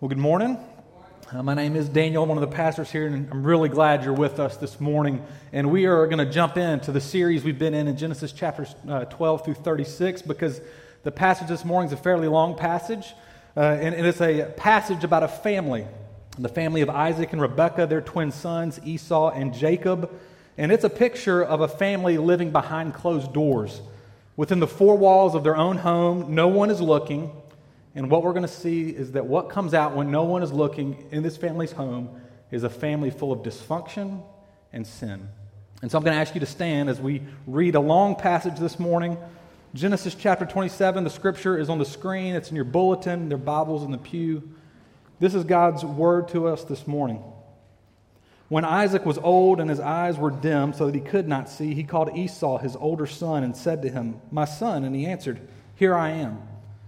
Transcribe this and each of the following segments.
Well, good morning. Uh, my name is Daniel. I'm one of the pastors here, and I'm really glad you're with us this morning. And we are going to jump into the series we've been in in Genesis chapters uh, 12 through 36 because the passage this morning is a fairly long passage, uh, and, and it's a passage about a family the family of Isaac and Rebekah, their twin sons, Esau and Jacob. And it's a picture of a family living behind closed doors. Within the four walls of their own home, no one is looking. And what we're going to see is that what comes out when no one is looking in this family's home is a family full of dysfunction and sin. And so I'm going to ask you to stand as we read a long passage this morning. Genesis chapter 27, the scripture is on the screen, it's in your bulletin, their Bibles in the pew. This is God's word to us this morning. When Isaac was old and his eyes were dim so that he could not see, he called Esau, his older son, and said to him, My son. And he answered, Here I am.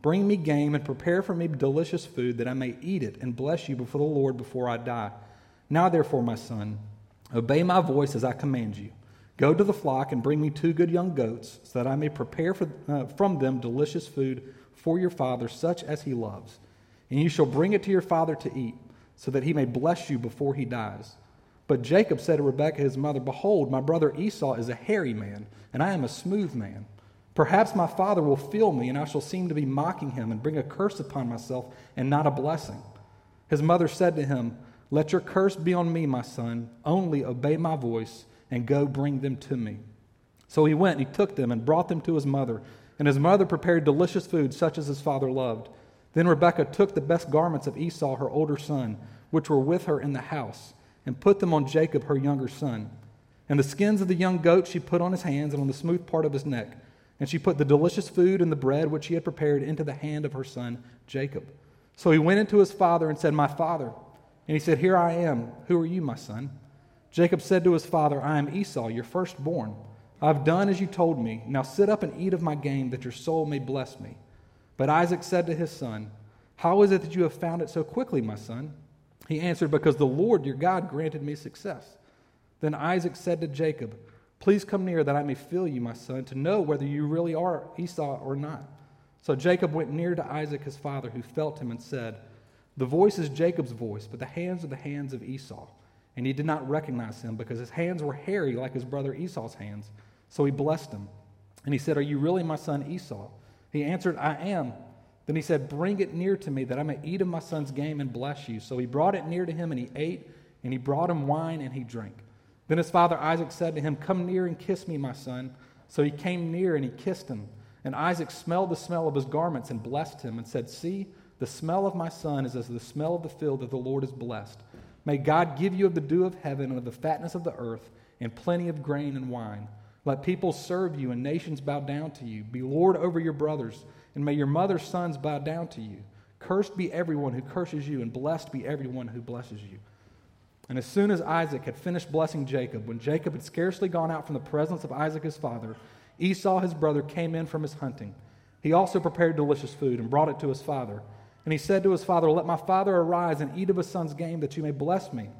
Bring me game and prepare for me delicious food that I may eat it and bless you before the Lord before I die. Now, therefore, my son, obey my voice as I command you. Go to the flock and bring me two good young goats, so that I may prepare for, uh, from them delicious food for your father, such as he loves. And you shall bring it to your father to eat, so that he may bless you before he dies. But Jacob said to Rebekah his mother, Behold, my brother Esau is a hairy man, and I am a smooth man. Perhaps my father will feel me, and I shall seem to be mocking him and bring a curse upon myself and not a blessing. His mother said to him, Let your curse be on me, my son. Only obey my voice and go bring them to me. So he went and he took them and brought them to his mother. And his mother prepared delicious food, such as his father loved. Then Rebekah took the best garments of Esau, her older son, which were with her in the house, and put them on Jacob, her younger son. And the skins of the young goat she put on his hands and on the smooth part of his neck. And she put the delicious food and the bread which she had prepared into the hand of her son Jacob. So he went into his father and said, My father. And he said, Here I am. Who are you, my son? Jacob said to his father, I am Esau, your firstborn. I have done as you told me. Now sit up and eat of my game, that your soul may bless me. But Isaac said to his son, How is it that you have found it so quickly, my son? He answered, Because the Lord your God granted me success. Then Isaac said to Jacob, Please come near that I may feel you, my son, to know whether you really are Esau or not. So Jacob went near to Isaac his father, who felt him and said, The voice is Jacob's voice, but the hands are the hands of Esau. And he did not recognize him because his hands were hairy like his brother Esau's hands. So he blessed him. And he said, Are you really my son Esau? He answered, I am. Then he said, Bring it near to me that I may eat of my son's game and bless you. So he brought it near to him, and he ate, and he brought him wine, and he drank. Then his father Isaac said to him, Come near and kiss me, my son. So he came near and he kissed him. And Isaac smelled the smell of his garments and blessed him and said, See, the smell of my son is as the smell of the field that the Lord has blessed. May God give you of the dew of heaven and of the fatness of the earth and plenty of grain and wine. Let people serve you and nations bow down to you. Be Lord over your brothers, and may your mother's sons bow down to you. Cursed be everyone who curses you, and blessed be everyone who blesses you. And as soon as Isaac had finished blessing Jacob, when Jacob had scarcely gone out from the presence of Isaac his father, Esau his brother came in from his hunting. He also prepared delicious food and brought it to his father. And he said to his father, Let my father arise and eat of his son's game, that you may bless me.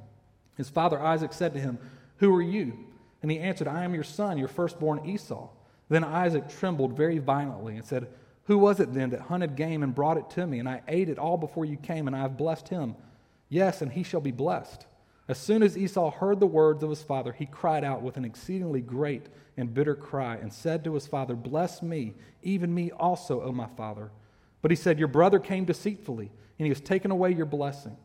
His father Isaac said to him, Who are you? And he answered, I am your son, your firstborn Esau. Then Isaac trembled very violently and said, Who was it then that hunted game and brought it to me? And I ate it all before you came, and I have blessed him. Yes, and he shall be blessed. As soon as Esau heard the words of his father, he cried out with an exceedingly great and bitter cry and said to his father, Bless me, even me also, O my father. But he said, Your brother came deceitfully, and he has taken away your blessing.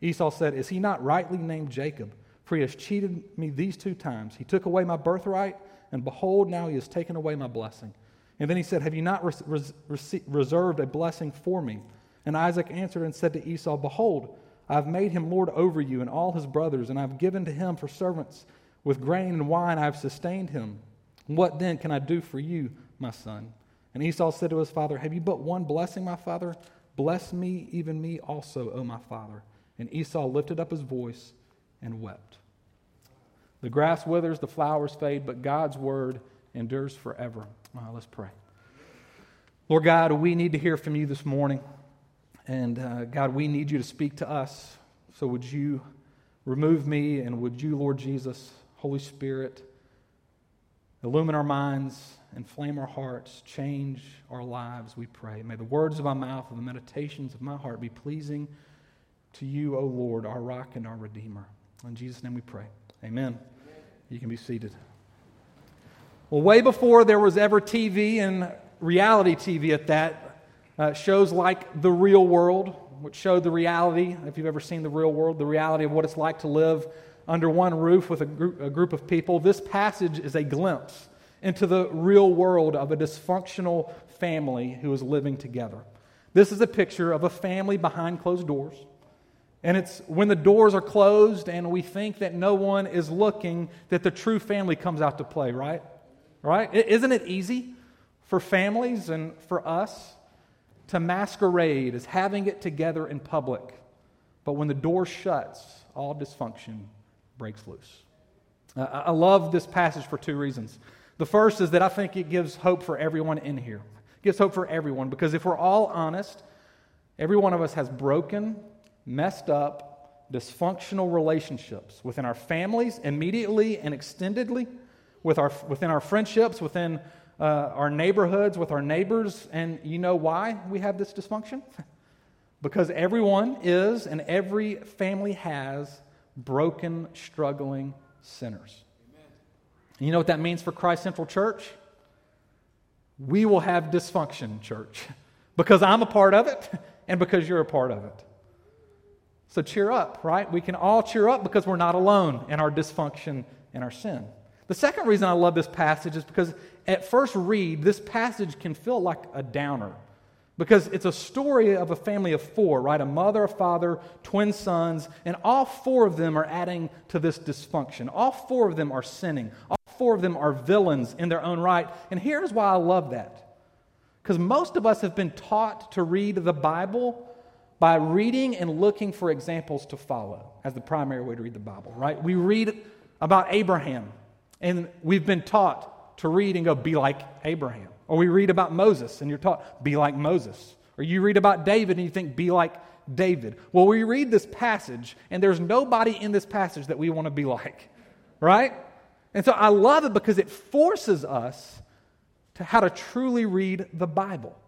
Esau said, Is he not rightly named Jacob? For he has cheated me these two times. He took away my birthright, and behold, now he has taken away my blessing. And then he said, Have you not res- res- reserved a blessing for me? And Isaac answered and said to Esau, Behold, I have made him lord over you and all his brothers, and I have given to him for servants with grain and wine, I have sustained him. What then can I do for you, my son? And Esau said to his father, Have you but one blessing, my father? Bless me, even me also, O my father. And Esau lifted up his voice and wept. The grass withers, the flowers fade, but God's word endures forever. let's pray. Lord God, we need to hear from you this morning. And uh, God, we need you to speak to us. So would you remove me and would you, Lord Jesus, Holy Spirit, illumine our minds, inflame our hearts, change our lives, we pray. May the words of my mouth and the meditations of my heart be pleasing to you, O Lord, our rock and our redeemer. In Jesus' name we pray. Amen. You can be seated. Well, way before there was ever TV and reality TV at that, uh, shows like The Real World, which showed the reality, if you've ever seen The Real World, the reality of what it's like to live under one roof with a group, a group of people. This passage is a glimpse into the real world of a dysfunctional family who is living together. This is a picture of a family behind closed doors. And it's when the doors are closed and we think that no one is looking that the true family comes out to play, right? Right? Isn't it easy for families and for us to masquerade as having it together in public? But when the door shuts, all dysfunction breaks loose. Uh, I love this passage for two reasons. The first is that I think it gives hope for everyone in here. It gives hope for everyone because if we're all honest, every one of us has broken, messed up, dysfunctional relationships within our families, immediately and extendedly, with our, within our friendships, within uh, our neighborhoods, with our neighbors. And you know why we have this dysfunction? because everyone is and every family has broken, struggling sinners. You know what that means for Christ Central Church? We will have dysfunction, church, because I'm a part of it and because you're a part of it. So cheer up, right? We can all cheer up because we're not alone in our dysfunction and our sin. The second reason I love this passage is because at first read, this passage can feel like a downer. Because it's a story of a family of four, right? A mother, a father, twin sons, and all four of them are adding to this dysfunction. All four of them are sinning. All four of them are villains in their own right. And here's why I love that. Because most of us have been taught to read the Bible by reading and looking for examples to follow as the primary way to read the Bible, right? We read about Abraham, and we've been taught to read and go, be like Abraham. Or we read about Moses, and you're taught, be like Moses. Or you read about David, and you think, be like David. Well, we read this passage, and there's nobody in this passage that we want to be like, right? And so I love it because it forces us to how to truly read the Bible.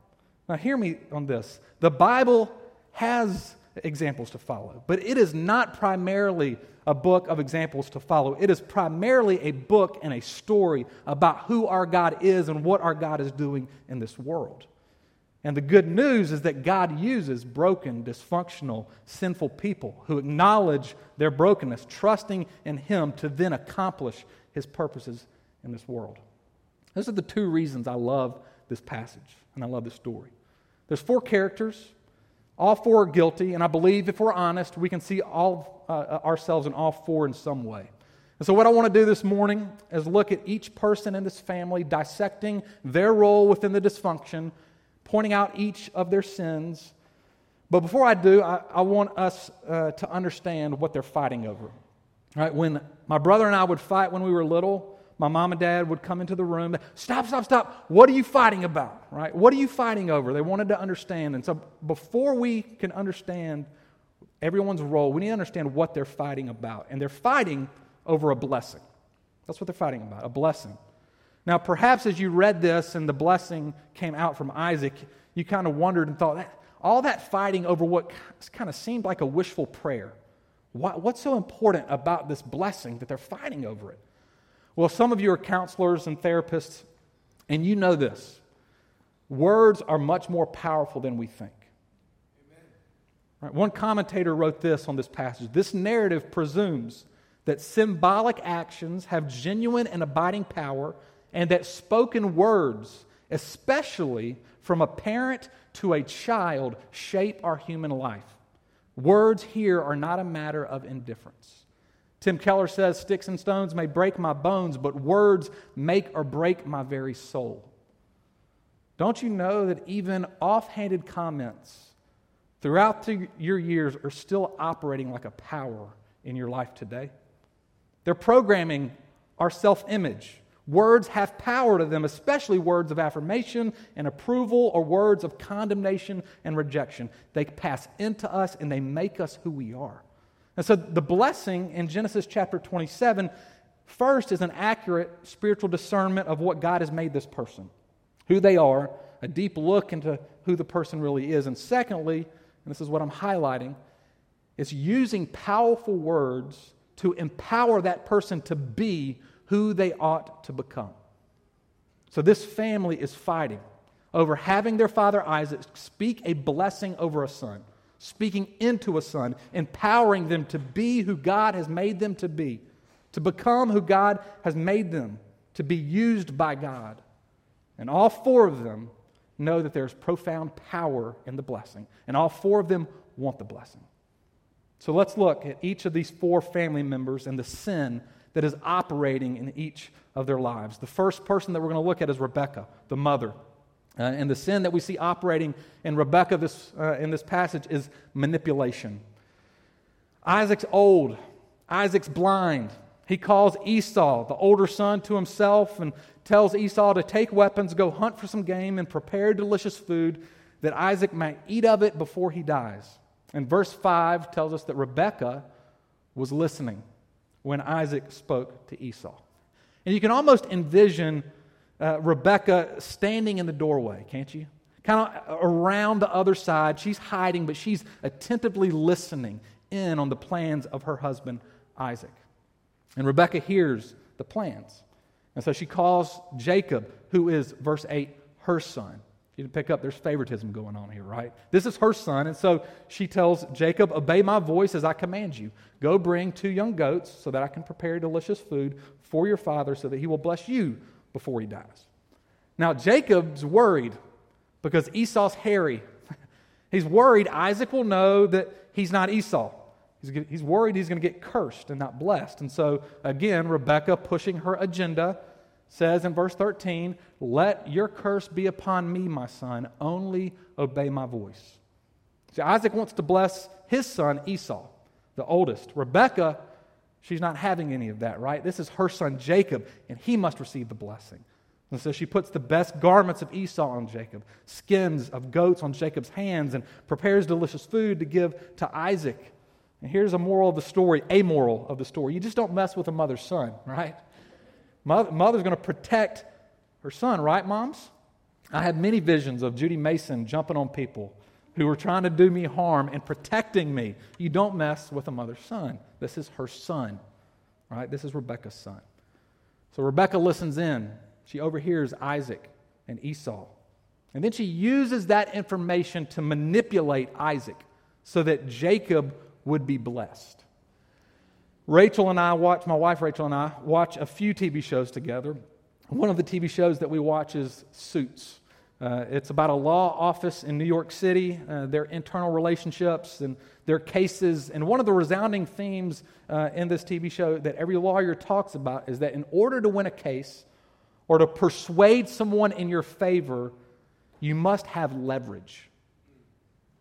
Now, hear me on this. The Bible has examples to follow, but it is not primarily a book of examples to follow. It is primarily a book and a story about who our God is and what our God is doing in this world. And the good news is that God uses broken, dysfunctional, sinful people who acknowledge their brokenness, trusting in Him to then accomplish His purposes in this world. Those are the two reasons I love this passage and I love this story. There's four characters all four are guilty, and I believe if we're honest, we can see all uh, ourselves in all four in some way. And so, what I want to do this morning is look at each person in this family, dissecting their role within the dysfunction, pointing out each of their sins. But before I do, I, I want us uh, to understand what they're fighting over. Right? When my brother and I would fight when we were little, my mom and dad would come into the room. Stop, stop, stop. What are you fighting about? Right? What are you fighting over? They wanted to understand. And so before we can understand everyone's role, we need to understand what they're fighting about. And they're fighting over a blessing. That's what they're fighting about, a blessing. Now, perhaps as you read this and the blessing came out from Isaac, you kind of wondered and thought, all that fighting over what kind of seemed like a wishful prayer. what's so important about this blessing that they're fighting over it? Well, some of you are counselors and therapists, and you know this. Words are much more powerful than we think. Right, one commentator wrote this on this passage This narrative presumes that symbolic actions have genuine and abiding power, and that spoken words, especially from a parent to a child, shape our human life. Words here are not a matter of indifference. Tim Keller says, Sticks and stones may break my bones, but words make or break my very soul. Don't you know that even offhanded comments throughout the, your years are still operating like a power in your life today? They're programming our self image. Words have power to them, especially words of affirmation and approval or words of condemnation and rejection. They pass into us and they make us who we are. And so the blessing in Genesis chapter 27 first is an accurate spiritual discernment of what God has made this person, who they are, a deep look into who the person really is. And secondly, and this is what I'm highlighting, is using powerful words to empower that person to be who they ought to become. So this family is fighting over having their father Isaac speak a blessing over a son, speaking into a son, empowering them to be who God has made them to be, to become who God has made them, to be used by God. And all four of them know that there's profound power in the blessing, and all four of them want the blessing. So let's look at each of these four family members and the sin that is operating in each of their lives. The first person that we're going to look at is Rebecca, the mother. Uh, and the sin that we see operating in Rebecca this, uh, in this passage is manipulation. Isaac's old, Isaac's blind. He calls Esau, the older son, to himself and tells Esau to take weapons, go hunt for some game, and prepare delicious food that Isaac might eat of it before he dies. And verse 5 tells us that Rebekah was listening when Isaac spoke to Esau. And you can almost envision uh, Rebecca standing in the doorway, can't you? Kind of around the other side. She's hiding, but she's attentively listening in on the plans of her husband, Isaac. And Rebecca hears the plans. And so she calls Jacob, who is, verse 8, her son. You can pick up, there's favoritism going on here, right? This is her son. And so she tells Jacob, Obey my voice as I command you. Go bring two young goats so that I can prepare delicious food for your father so that he will bless you before he dies. Now, Jacob's worried because Esau's hairy. he's worried Isaac will know that he's not Esau. He's, he's worried he's going to get cursed and not blessed. And so, again, Rebecca pushing her agenda says in verse 13, Let your curse be upon me, my son, only obey my voice. See, Isaac wants to bless his son Esau, the oldest. Rebecca, she's not having any of that, right? This is her son Jacob, and he must receive the blessing. And so she puts the best garments of Esau on Jacob, skins of goats on Jacob's hands, and prepares delicious food to give to Isaac. And here's a moral of the story, a moral of the story. You just don't mess with a mother's son, right? Mother's going to protect her son, right, moms? I had many visions of Judy Mason jumping on people who were trying to do me harm and protecting me. You don't mess with a mother's son. This is her son, right? This is Rebecca's son. So Rebecca listens in. She overhears Isaac and Esau. And then she uses that information to manipulate Isaac so that Jacob would be blessed. Rachel and I watch, my wife Rachel and I watch a few TV shows together. One of the TV shows that we watch is Suits. Uh, it's about a law office in New York City, uh, their internal relationships and their cases. And one of the resounding themes uh, in this TV show that every lawyer talks about is that in order to win a case or to persuade someone in your favor, you must have leverage.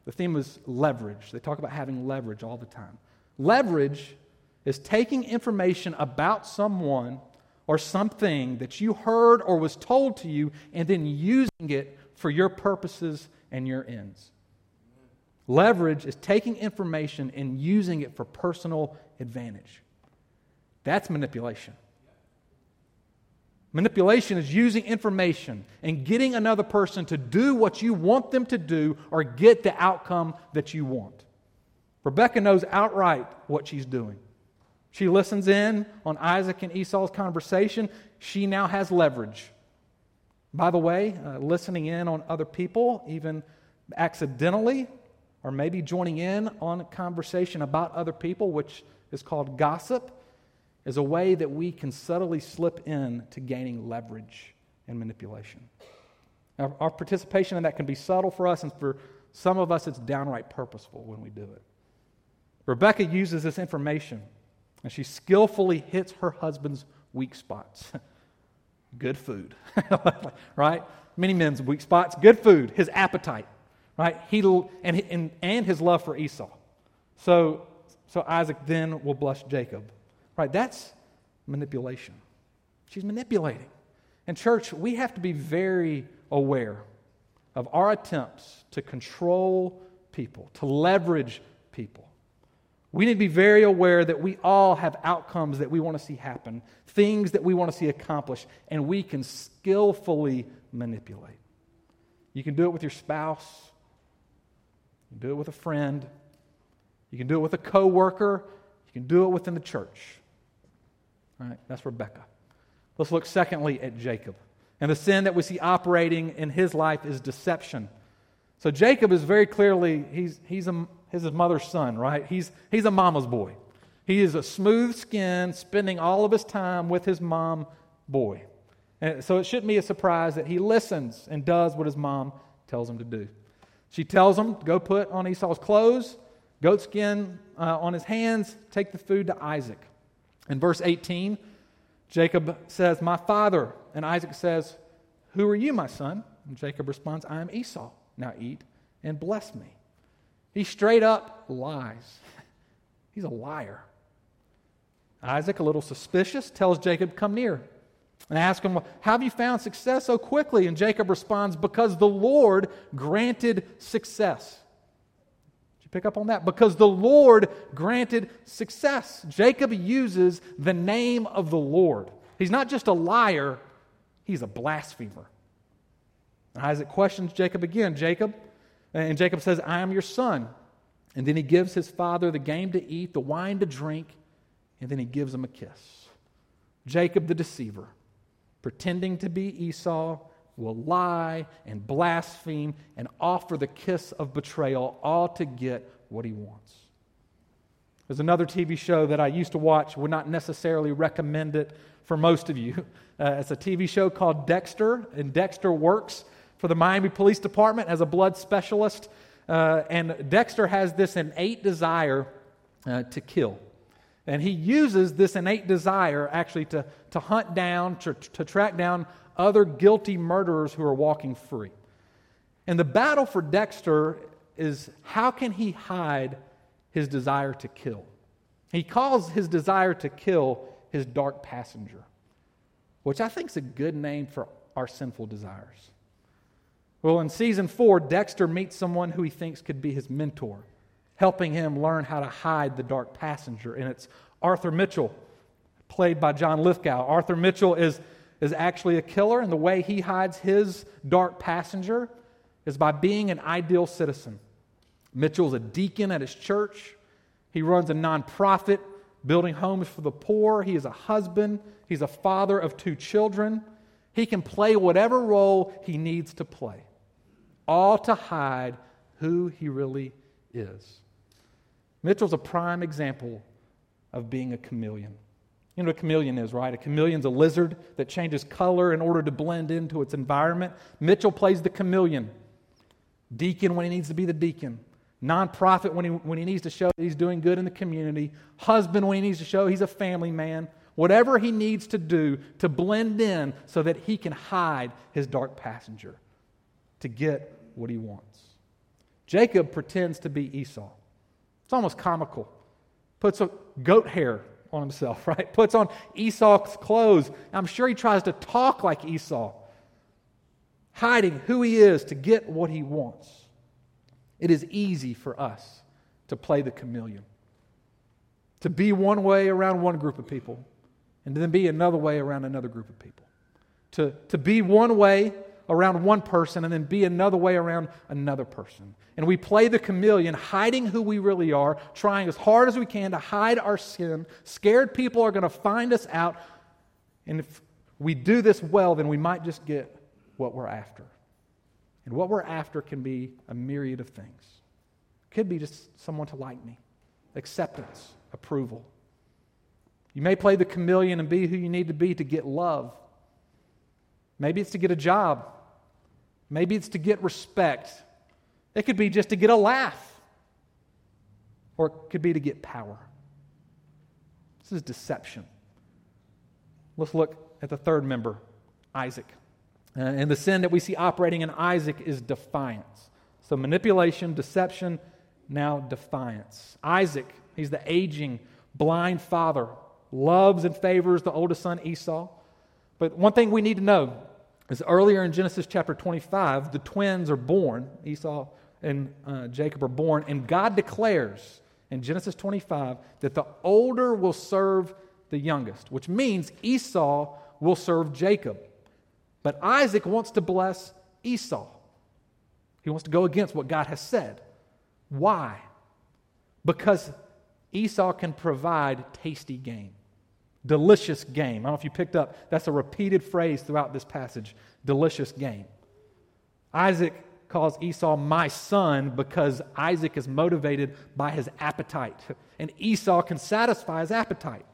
The theme is leverage. They talk about having leverage all the time. Leverage is taking information about someone or something that you heard or was told to you and then using it for your purposes and your ends. Leverage is taking information and using it for personal advantage. That's manipulation. Manipulation is using information and getting another person to do what you want them to do or get the outcome that you want. Rebecca knows outright what she's doing. She listens in on Isaac and Esau's conversation. She now has leverage. By the way, uh, listening in on other people, even accidentally, or maybe joining in on a conversation about other people, which is called gossip, is a way that we can subtly slip in to gaining leverage and manipulation. Our participation in that can be subtle for us, and for some of us, it's downright purposeful when we do it. Rebecca uses this information and she skillfully hits her husband's weak spots. good food, right? Many men's weak spots, good food, his appetite, right? He, and, and, and his love for Esau. So, so Isaac then will bless Jacob, right? That's, manipulation. She's manipulating. And, church, we have to be very aware of our attempts to control people, to leverage people. We need to be very aware that we all have outcomes that we want to see happen, things that we want to see accomplished, and we can skillfully manipulate. You can do it with your spouse, you can do it with a friend, you can do it with a coworker, you can do it within the church. All right, that's Rebecca. Let's look secondly at Jacob. And the sin that we see operating in his life is deception. So Jacob is very clearly, he's, he's, a, he's his mother's son, right? He's, he's a mama's boy. He is a smooth skin, spending all of his time with his mom boy. And so it shouldn't be a surprise that he listens and does what his mom tells him to do. She tells him go put on Esau's clothes, goat skin uh, on his hands, take the food to Isaac. In verse 18, Jacob says, My father. And Isaac says, Who are you, my son? And Jacob responds, I am Esau. Now eat and bless me. He straight up lies. He's a liar. Isaac, a little suspicious, tells Jacob, Come near. And ask him, have you found success so quickly? And Jacob responds, Because the Lord granted success Did you pick up on that? Because the Lord granted success. Jacob uses the name of the Lord. He's not just a liar, he's a blasphemer. Isaac questions Jacob again. Jacob, and Jacob says, I am your son. And then he gives his father the game to eat, the wine to drink, and then he gives him a kiss. Jacob the deceiver, pretending to be Esau, will lie and blaspheme and offer the kiss of betrayal, all to get what he wants. There's another TV show that I used to watch, would not necessarily recommend it for most of you. Uh, it's a TV show called Dexter, and Dexter works for the Miami Police Department as a blood specialist. Uh, and Dexter has this innate desire uh, to kill. And he uses this innate desire actually to, to hunt down, to, to track down other guilty murderers who are walking free. And the battle for Dexter is how can he hide his desire to kill? He calls his desire to kill his dark passenger, which I think is a good name for our sinful desires. Well, in season four, Dexter meets someone who he thinks could be his mentor, helping him learn how to hide the dark passenger. And it's Arthur Mitchell, played by John Lithgow. Arthur Mitchell is is actually a killer, and the way he hides his dark passenger is by being an ideal citizen. Mitchell's a deacon at his church. He runs a nonprofit building homes for the poor. He is a husband. He's a father of two children. He can play whatever role he needs to play, all to hide who he really is. Mitchell's a prime example of being a chameleon. You know what a chameleon is, right? A chameleon's a lizard that changes color in order to blend into its environment. Mitchell plays the chameleon. Deacon when he needs to be the deacon. Nonprofit when he, when he needs to show he's doing good in the community. Husband when he needs to show he's a family man. Whatever he needs to do to blend in so that he can hide his dark passenger to get what he wants. Jacob pretends to be Esau. It's almost comical. Puts a goat hair on himself, right? Puts on Esau's clothes. I'm sure he tries to talk like Esau, hiding who he is to get what he wants. It is easy for us to play the chameleon, to be one way around one group of people, and then be another way around another group of people. To, to be one way around one person and then be another way around another person. And we play the chameleon, hiding who we really are, trying as hard as we can to hide our sin. Scared people are going to find us out. And if we do this well, then we might just get what we're after. And what we're after can be a myriad of things. Could be just someone to like me, acceptance, approval. You may play the chameleon and be who you need to be to get love. Maybe it's to get a job. Maybe it's to get respect. It could be just to get a laugh. Or it could be to get power. This is deception. Let's look at the third member, Isaac. Uh, and the sin that we see operating in Isaac is defiance. So manipulation, deception, now defiance. Isaac, he's the aging, blind father loves and favors the oldest son, Esau. But one thing we need to know is earlier in Genesis chapter 25, the twins are born. Esau and uh, Jacob are born, and God declares in Genesis 25 that the older will serve the youngest, which means Esau will serve Jacob. But Isaac wants to bless Esau. He wants to go against what God has said. Why? Because Esau can provide tasty game, delicious game. I don't know if you picked up, that's a repeated phrase throughout this passage delicious game. Isaac calls Esau my son because Isaac is motivated by his appetite, and Esau can satisfy his appetite.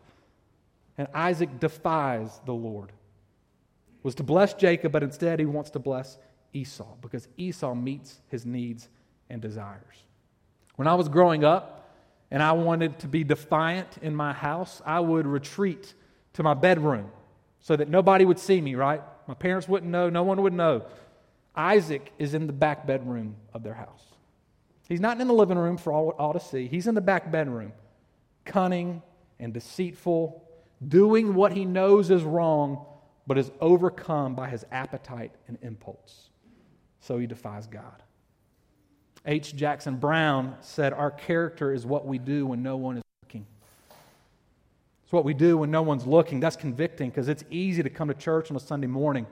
And Isaac defies the Lord. Was to bless Jacob, but instead he wants to bless Esau because Esau meets his needs and desires. When I was growing up and I wanted to be defiant in my house, I would retreat to my bedroom so that nobody would see me, right? My parents wouldn't know, no one would know. Isaac is in the back bedroom of their house. He's not in the living room for all, all to see. He's in the back bedroom, cunning and deceitful, doing what he knows is wrong, but is overcome by his appetite and impulse. So he defies God. H. Jackson Brown said, Our character is what we do when no one is looking. It's what we do when no one's looking. That's convicting because it's easy to come to church on a Sunday morning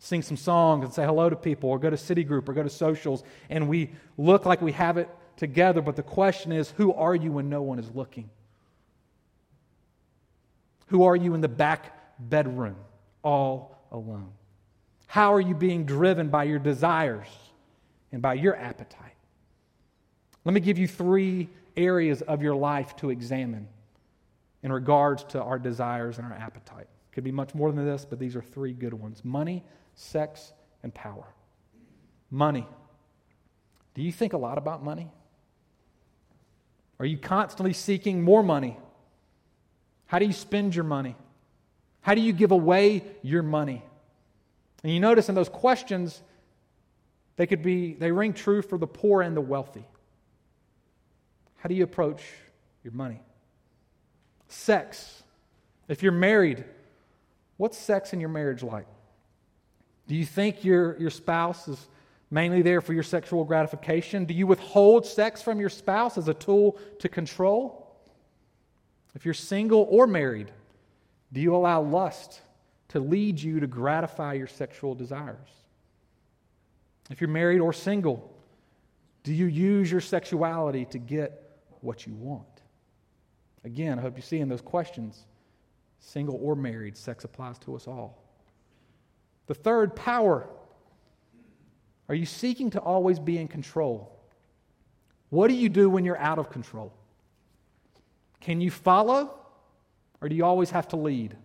sing some songs and say hello to people, or go to city group, or go to socials, and we look like we have it together. But the question is, who are you when no one is looking? Who are you in the back bedroom all alone? How are you being driven by your desires and by your appetite? Let me give you three areas of your life to examine in regards to our desires and our appetite. Could be much more than this, but these are three good ones money, sex, and power. Money. Do you think a lot about money? Are you constantly seeking more money? How do you spend your money? How do you give away your money? And you notice in those questions, they could be, they ring true for the poor and the wealthy. How do you approach your money? Sex. If you're married, what's sex in your marriage like? Do you think your, your spouse is mainly there for your sexual gratification? Do you withhold sex from your spouse as a tool to control? If you're single or married, do you allow lust to lead you to gratify your sexual desires? If you're married or single, do you use your sexuality to get what you want? Again, I hope you see in those questions, single or married, sex applies to us all. The third, power. Are you seeking to always be in control? What do you do when you're out of control? Can you follow or do you always have to lead?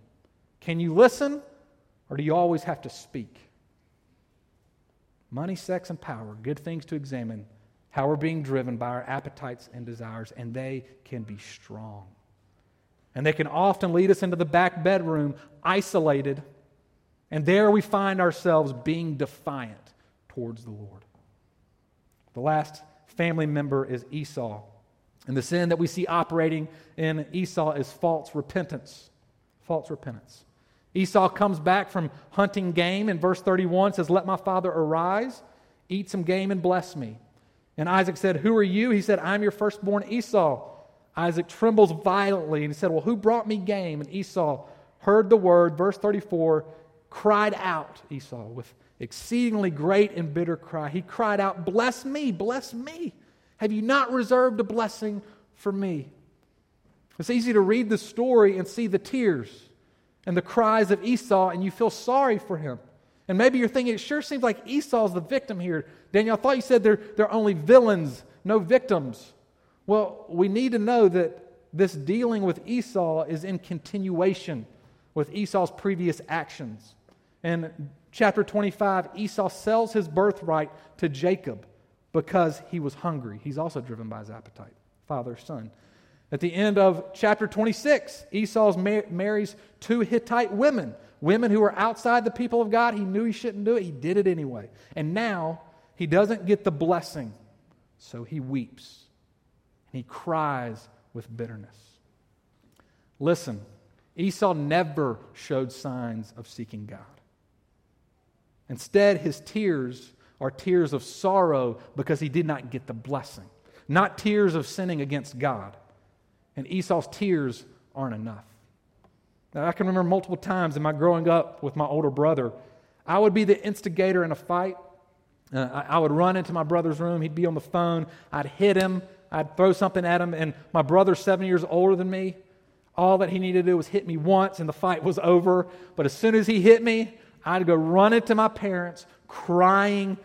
Can you listen or do you always have to speak? Money, sex, and power, good things to examine how we're being driven by our appetites and desires, and they can be strong. And they can often lead us into the back bedroom, isolated and there we find ourselves being defiant towards the Lord. The last family member is Esau. And the sin that we see operating in Esau is false repentance. False repentance. Esau comes back from hunting game in verse 31 says, Let my father arise, eat some game, and bless me. And Isaac said, Who are you? He said, I'm your firstborn Esau. Isaac trembles violently and he said, Well, who brought me game? And Esau heard the word, verse 34, cried out, Esau, with exceedingly great and bitter cry. He cried out, Bless me, bless me. Have you not reserved a blessing for me? It's easy to read the story and see the tears and the cries of Esau, and you feel sorry for him. And maybe you're thinking, it sure seems like Esau's the victim here. Daniel, I thought you said they're, they're only villains, no victims. Well, we need to know that this dealing with Esau is in continuation with Esau's previous actions. In chapter 25, Esau sells his birthright to Jacob because he was hungry. He's also driven by his appetite, father, son. At the end of chapter 26, Esau marries two Hittite women, women who were outside the people of God. He knew he shouldn't do it, he did it anyway. And now he doesn't get the blessing, so he weeps. And he cries with bitterness. Listen, Esau never showed signs of seeking God. Instead, his tears are tears of sorrow because he did not get the blessing, not tears of sinning against God. And Esau's tears aren't enough. Now, I can remember multiple times in my growing up with my older brother, I would be the instigator in a fight. Uh, I, I would run into my brother's room. He'd be on the phone. I'd hit him. I'd throw something at him. And my brother's seven years older than me. All that he needed to do was hit me once and the fight was over. But as soon as he hit me, I'd go run into my parents crying,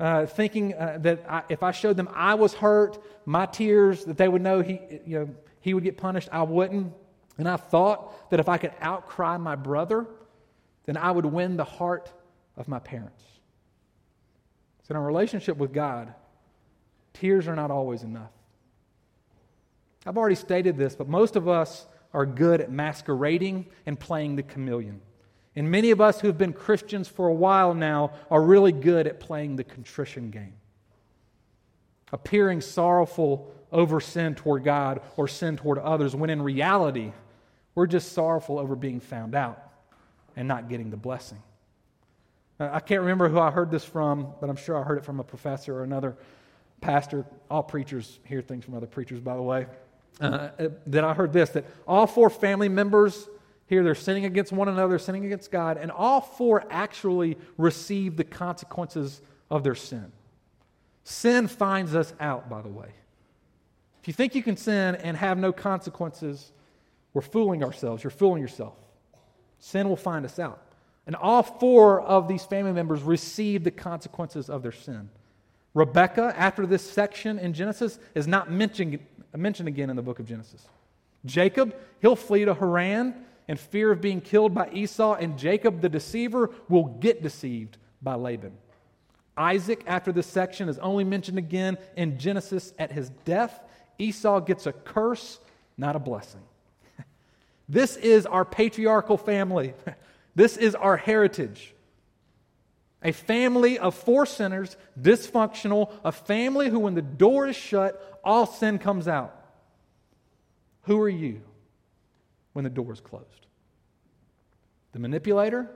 uh, thinking uh, that I, if I showed them I was hurt, my tears, that they would know he, you know, he would get punished. I wouldn't. And I thought that if I could outcry my brother, then I would win the heart of my parents. So, in a relationship with God, tears are not always enough. I've already stated this, but most of us are good at masquerading and playing the chameleon. And many of us who have been Christians for a while now are really good at playing the contrition game. Appearing sorrowful over sin toward God or sin toward others, when in reality, we're just sorrowful over being found out and not getting the blessing. I can't remember who I heard this from, but I'm sure I heard it from a professor or another pastor. All preachers hear things from other preachers, by the way. Uh, that I heard this that all four family members here, they're sinning against one another, sinning against God, and all four actually receive the consequences of their sin. Sin finds us out, by the way. If you think you can sin and have no consequences, we're fooling ourselves. You're fooling yourself. Sin will find us out. And all four of these family members receive the consequences of their sin. Rebecca, after this section in Genesis, is not mentioned, mentioned again in the book of Genesis. Jacob, he'll flee to Haran in fear of being killed by Esau, and Jacob, the deceiver, will get deceived by Laban. Isaac, after this section, is only mentioned again in Genesis at his death. Esau gets a curse, not a blessing. This is our patriarchal family. This is our heritage. A family of four sinners, dysfunctional, a family who, when the door is shut, all sin comes out. Who are you? when the door is closed? The manipulator,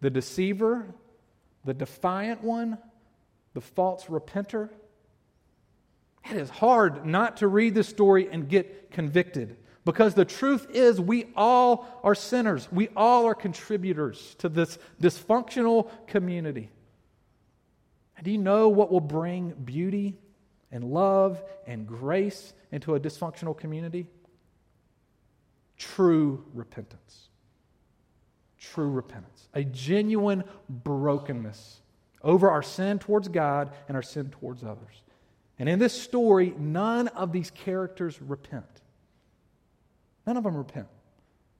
the deceiver, the defiant one, the false repenter. It is hard not to read this story and get convicted because the truth is we all are sinners. We all are contributors to this dysfunctional community. And do you know what will bring beauty and love and grace into a dysfunctional community? true repentance. True repentance. A genuine brokenness over our sin towards God and our sin towards others. And in this story, none of these characters repent. None of them repent.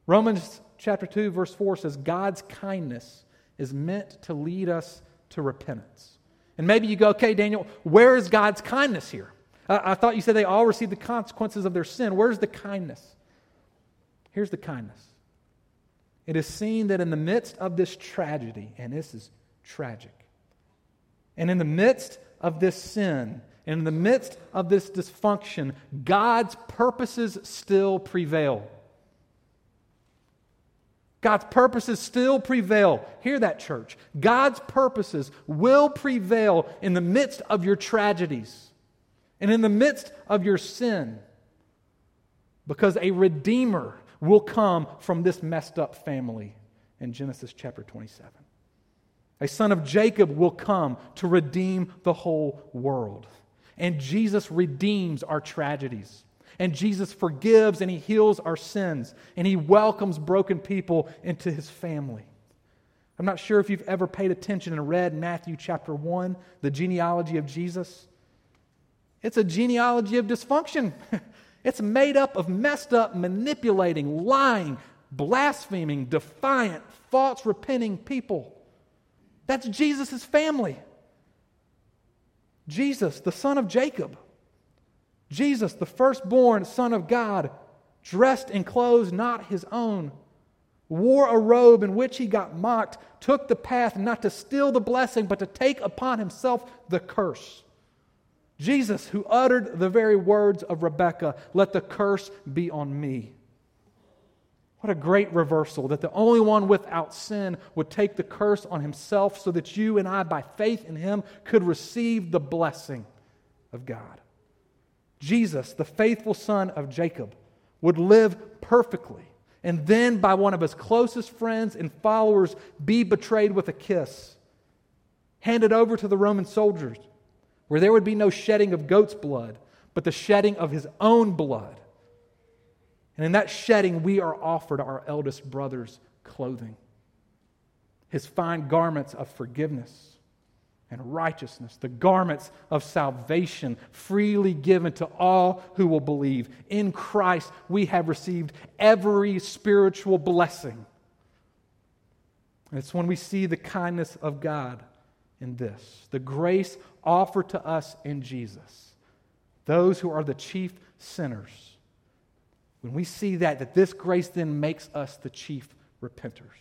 Romans chapter 2, verse 4 says, God's kindness is meant to lead us to repentance. And maybe you go, okay, Daniel, where is God's kindness here? I, I thought you said they all received the consequences of their sin. Where's the kindness? Here's the kindness it is seen that in the midst of this tragedy, and this is tragic, and in the midst of this sin, and in the midst of this dysfunction, God's purposes still prevail. God's purposes still prevail. Hear that, church. God's purposes will prevail in the midst of your tragedies and in the midst of your sin because a Redeemer will come from this messed up family in Genesis chapter 27. A son of Jacob will come to redeem the whole world. And Jesus redeems our tragedies. And Jesus forgives and he heals our sins. And he welcomes broken people into his family. I'm not sure if you've ever paid attention and read Matthew chapter 1, the genealogy of Jesus. It's a genealogy of dysfunction. It's made up of messed up, manipulating, lying, blaspheming, defiant, false repenting people. That's Jesus' family. Jesus, the son of Jacob. Jesus, the firstborn son of God, dressed in clothes not his own, wore a robe in which he got mocked, took the path not to steal the blessing, but to take upon himself the curse. Jesus, who uttered the very words of Rebekah, let the curse be on me. What a great reversal that the only one without sin would take the curse on himself so that you and I, by faith in him, could receive the blessing of God. Jesus, the faithful son of Jacob, would live perfectly and then, by one of his closest friends and followers, be betrayed with a kiss, handed over to the Roman soldiers, where there would be no shedding of goat's blood, but the shedding of his own blood. And in that shedding, we are offered our eldest brother's clothing, his fine garments of forgiveness and righteousness, the garments of salvation freely given to all who will believe. In Christ, we have received every spiritual blessing. And it's when we see the kindness of God in this, the grace offered to us in Jesus, those who are the chief sinners. When we see that, that this grace then makes us the chief repenters,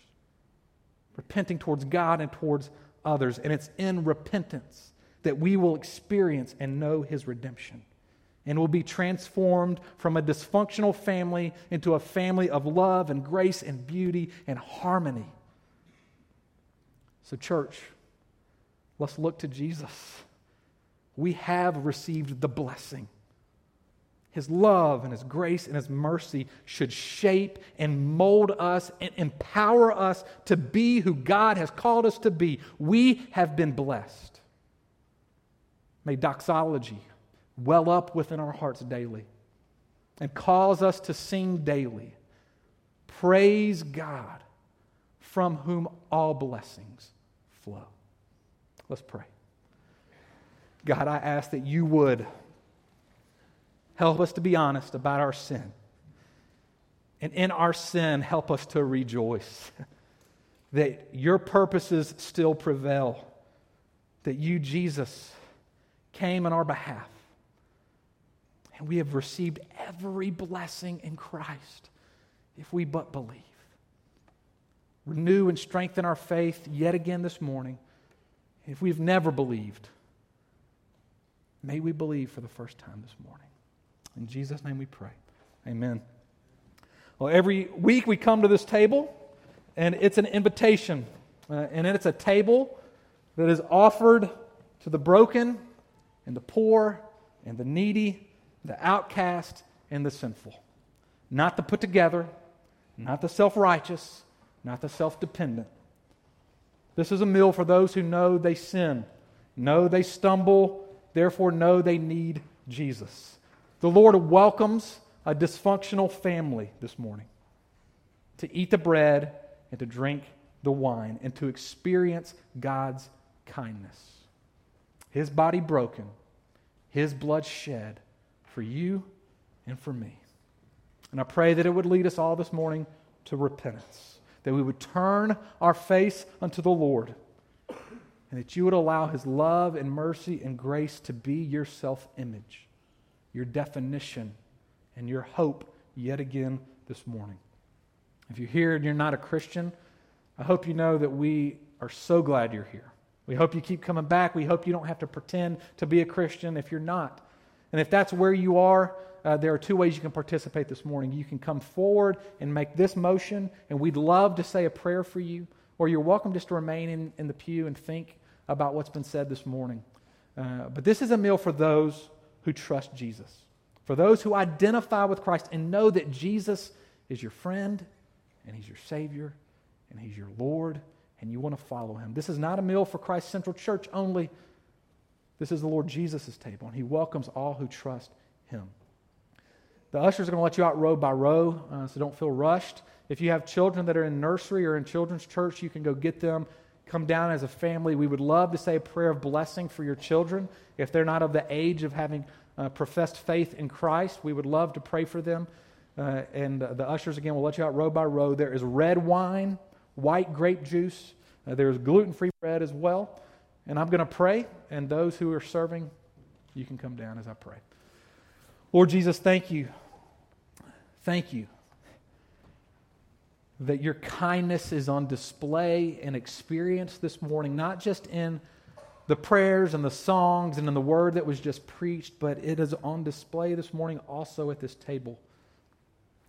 repenting towards God and towards others. And it's in repentance that we will experience and know his redemption and will be transformed from a dysfunctional family into a family of love and grace and beauty and harmony. So, church, let's look to Jesus. We have received the blessing. His love and His grace and His mercy should shape and mold us and empower us to be who God has called us to be. We have been blessed. May doxology well up within our hearts daily and cause us to sing daily. Praise God, from whom all blessings flow. Let's pray. God, I ask that you would Help us to be honest about our sin. And in our sin, help us to rejoice that your purposes still prevail, that you, Jesus, came on our behalf. And we have received every blessing in Christ if we but believe. Renew and strengthen our faith yet again this morning. If we've never believed, may we believe for the first time this morning. In Jesus' name we pray. Amen. Well, every week we come to this table, and it's an invitation. Uh, and it's a table that is offered to the broken and the poor and the needy, the outcast and the sinful. Not the put together, not the self righteous, not the self dependent. This is a meal for those who know they sin, know they stumble, therefore know they need Jesus. The Lord welcomes a dysfunctional family this morning to eat the bread and to drink the wine and to experience God's kindness. His body broken, His blood shed for you and for me. And I pray that it would lead us all this morning to repentance, that we would turn our face unto the Lord, and that you would allow His love and mercy and grace to be your self image your definition, and your hope yet again this morning. If you're here and you're not a Christian, I hope you know that we are so glad you're here. We hope you keep coming back. We hope you don't have to pretend to be a Christian if you're not. And if that's where you are, uh, there are two ways you can participate this morning. You can come forward and make this motion, and we'd love to say a prayer for you, or you're welcome just to remain in, in the pew and think about what's been said this morning. Uh, but this is a meal for those who trust Jesus. For those who identify with Christ and know that Jesus is your friend and he's your Savior and he's your Lord and you want to follow him. This is not a meal for Christ Central Church only. This is the Lord Jesus' table, and he welcomes all who trust him. The ushers are going to let you out row by row, uh, so don't feel rushed. If you have children that are in nursery or in children's church, you can go get them come down as a family. We would love to say a prayer of blessing for your children. If they're not of the age of having uh, professed faith in Christ, we would love to pray for them. Uh, and uh, the ushers, again, will let you out row by row. There is red wine, white grape juice, uh, there's gluten free bread as well. And I'm going to pray, and those who are serving, you can come down as I pray. Lord Jesus, thank you. Thank you that your kindness is on display and experience this morning, not just in the prayers and the songs and in the word that was just preached, but it is on display this morning also at this table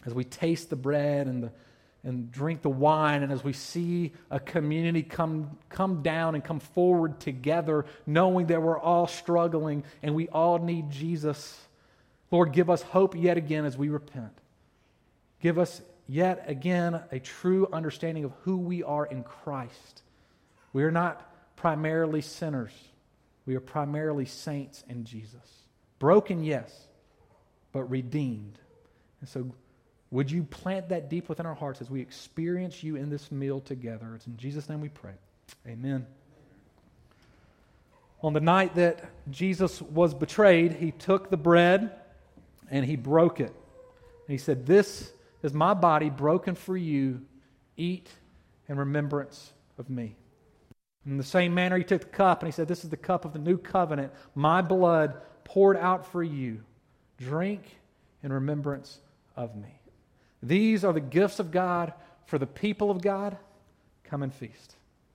as we taste the bread and the, and drink the wine, and as we see a community come, come down and come forward together, knowing that we're all struggling and we all need Jesus, Lord, give us hope yet again as we repent. Give us yet again a true understanding of who we are in Christ. We are not primarily sinners, we are primarily saints in Jesus. Broken, yes, but redeemed. And so, would you plant that deep within our hearts as we experience you in this meal together? It's in Jesus' name we pray. Amen. On the night that Jesus was betrayed, he took the bread and he broke it. And he said, This is my body broken for you. Eat in remembrance of me. In the same manner, he took the cup and he said, This is the cup of the new covenant, my blood poured out for you. Drink in remembrance of me. These are the gifts of God for the people of God. Come and feast.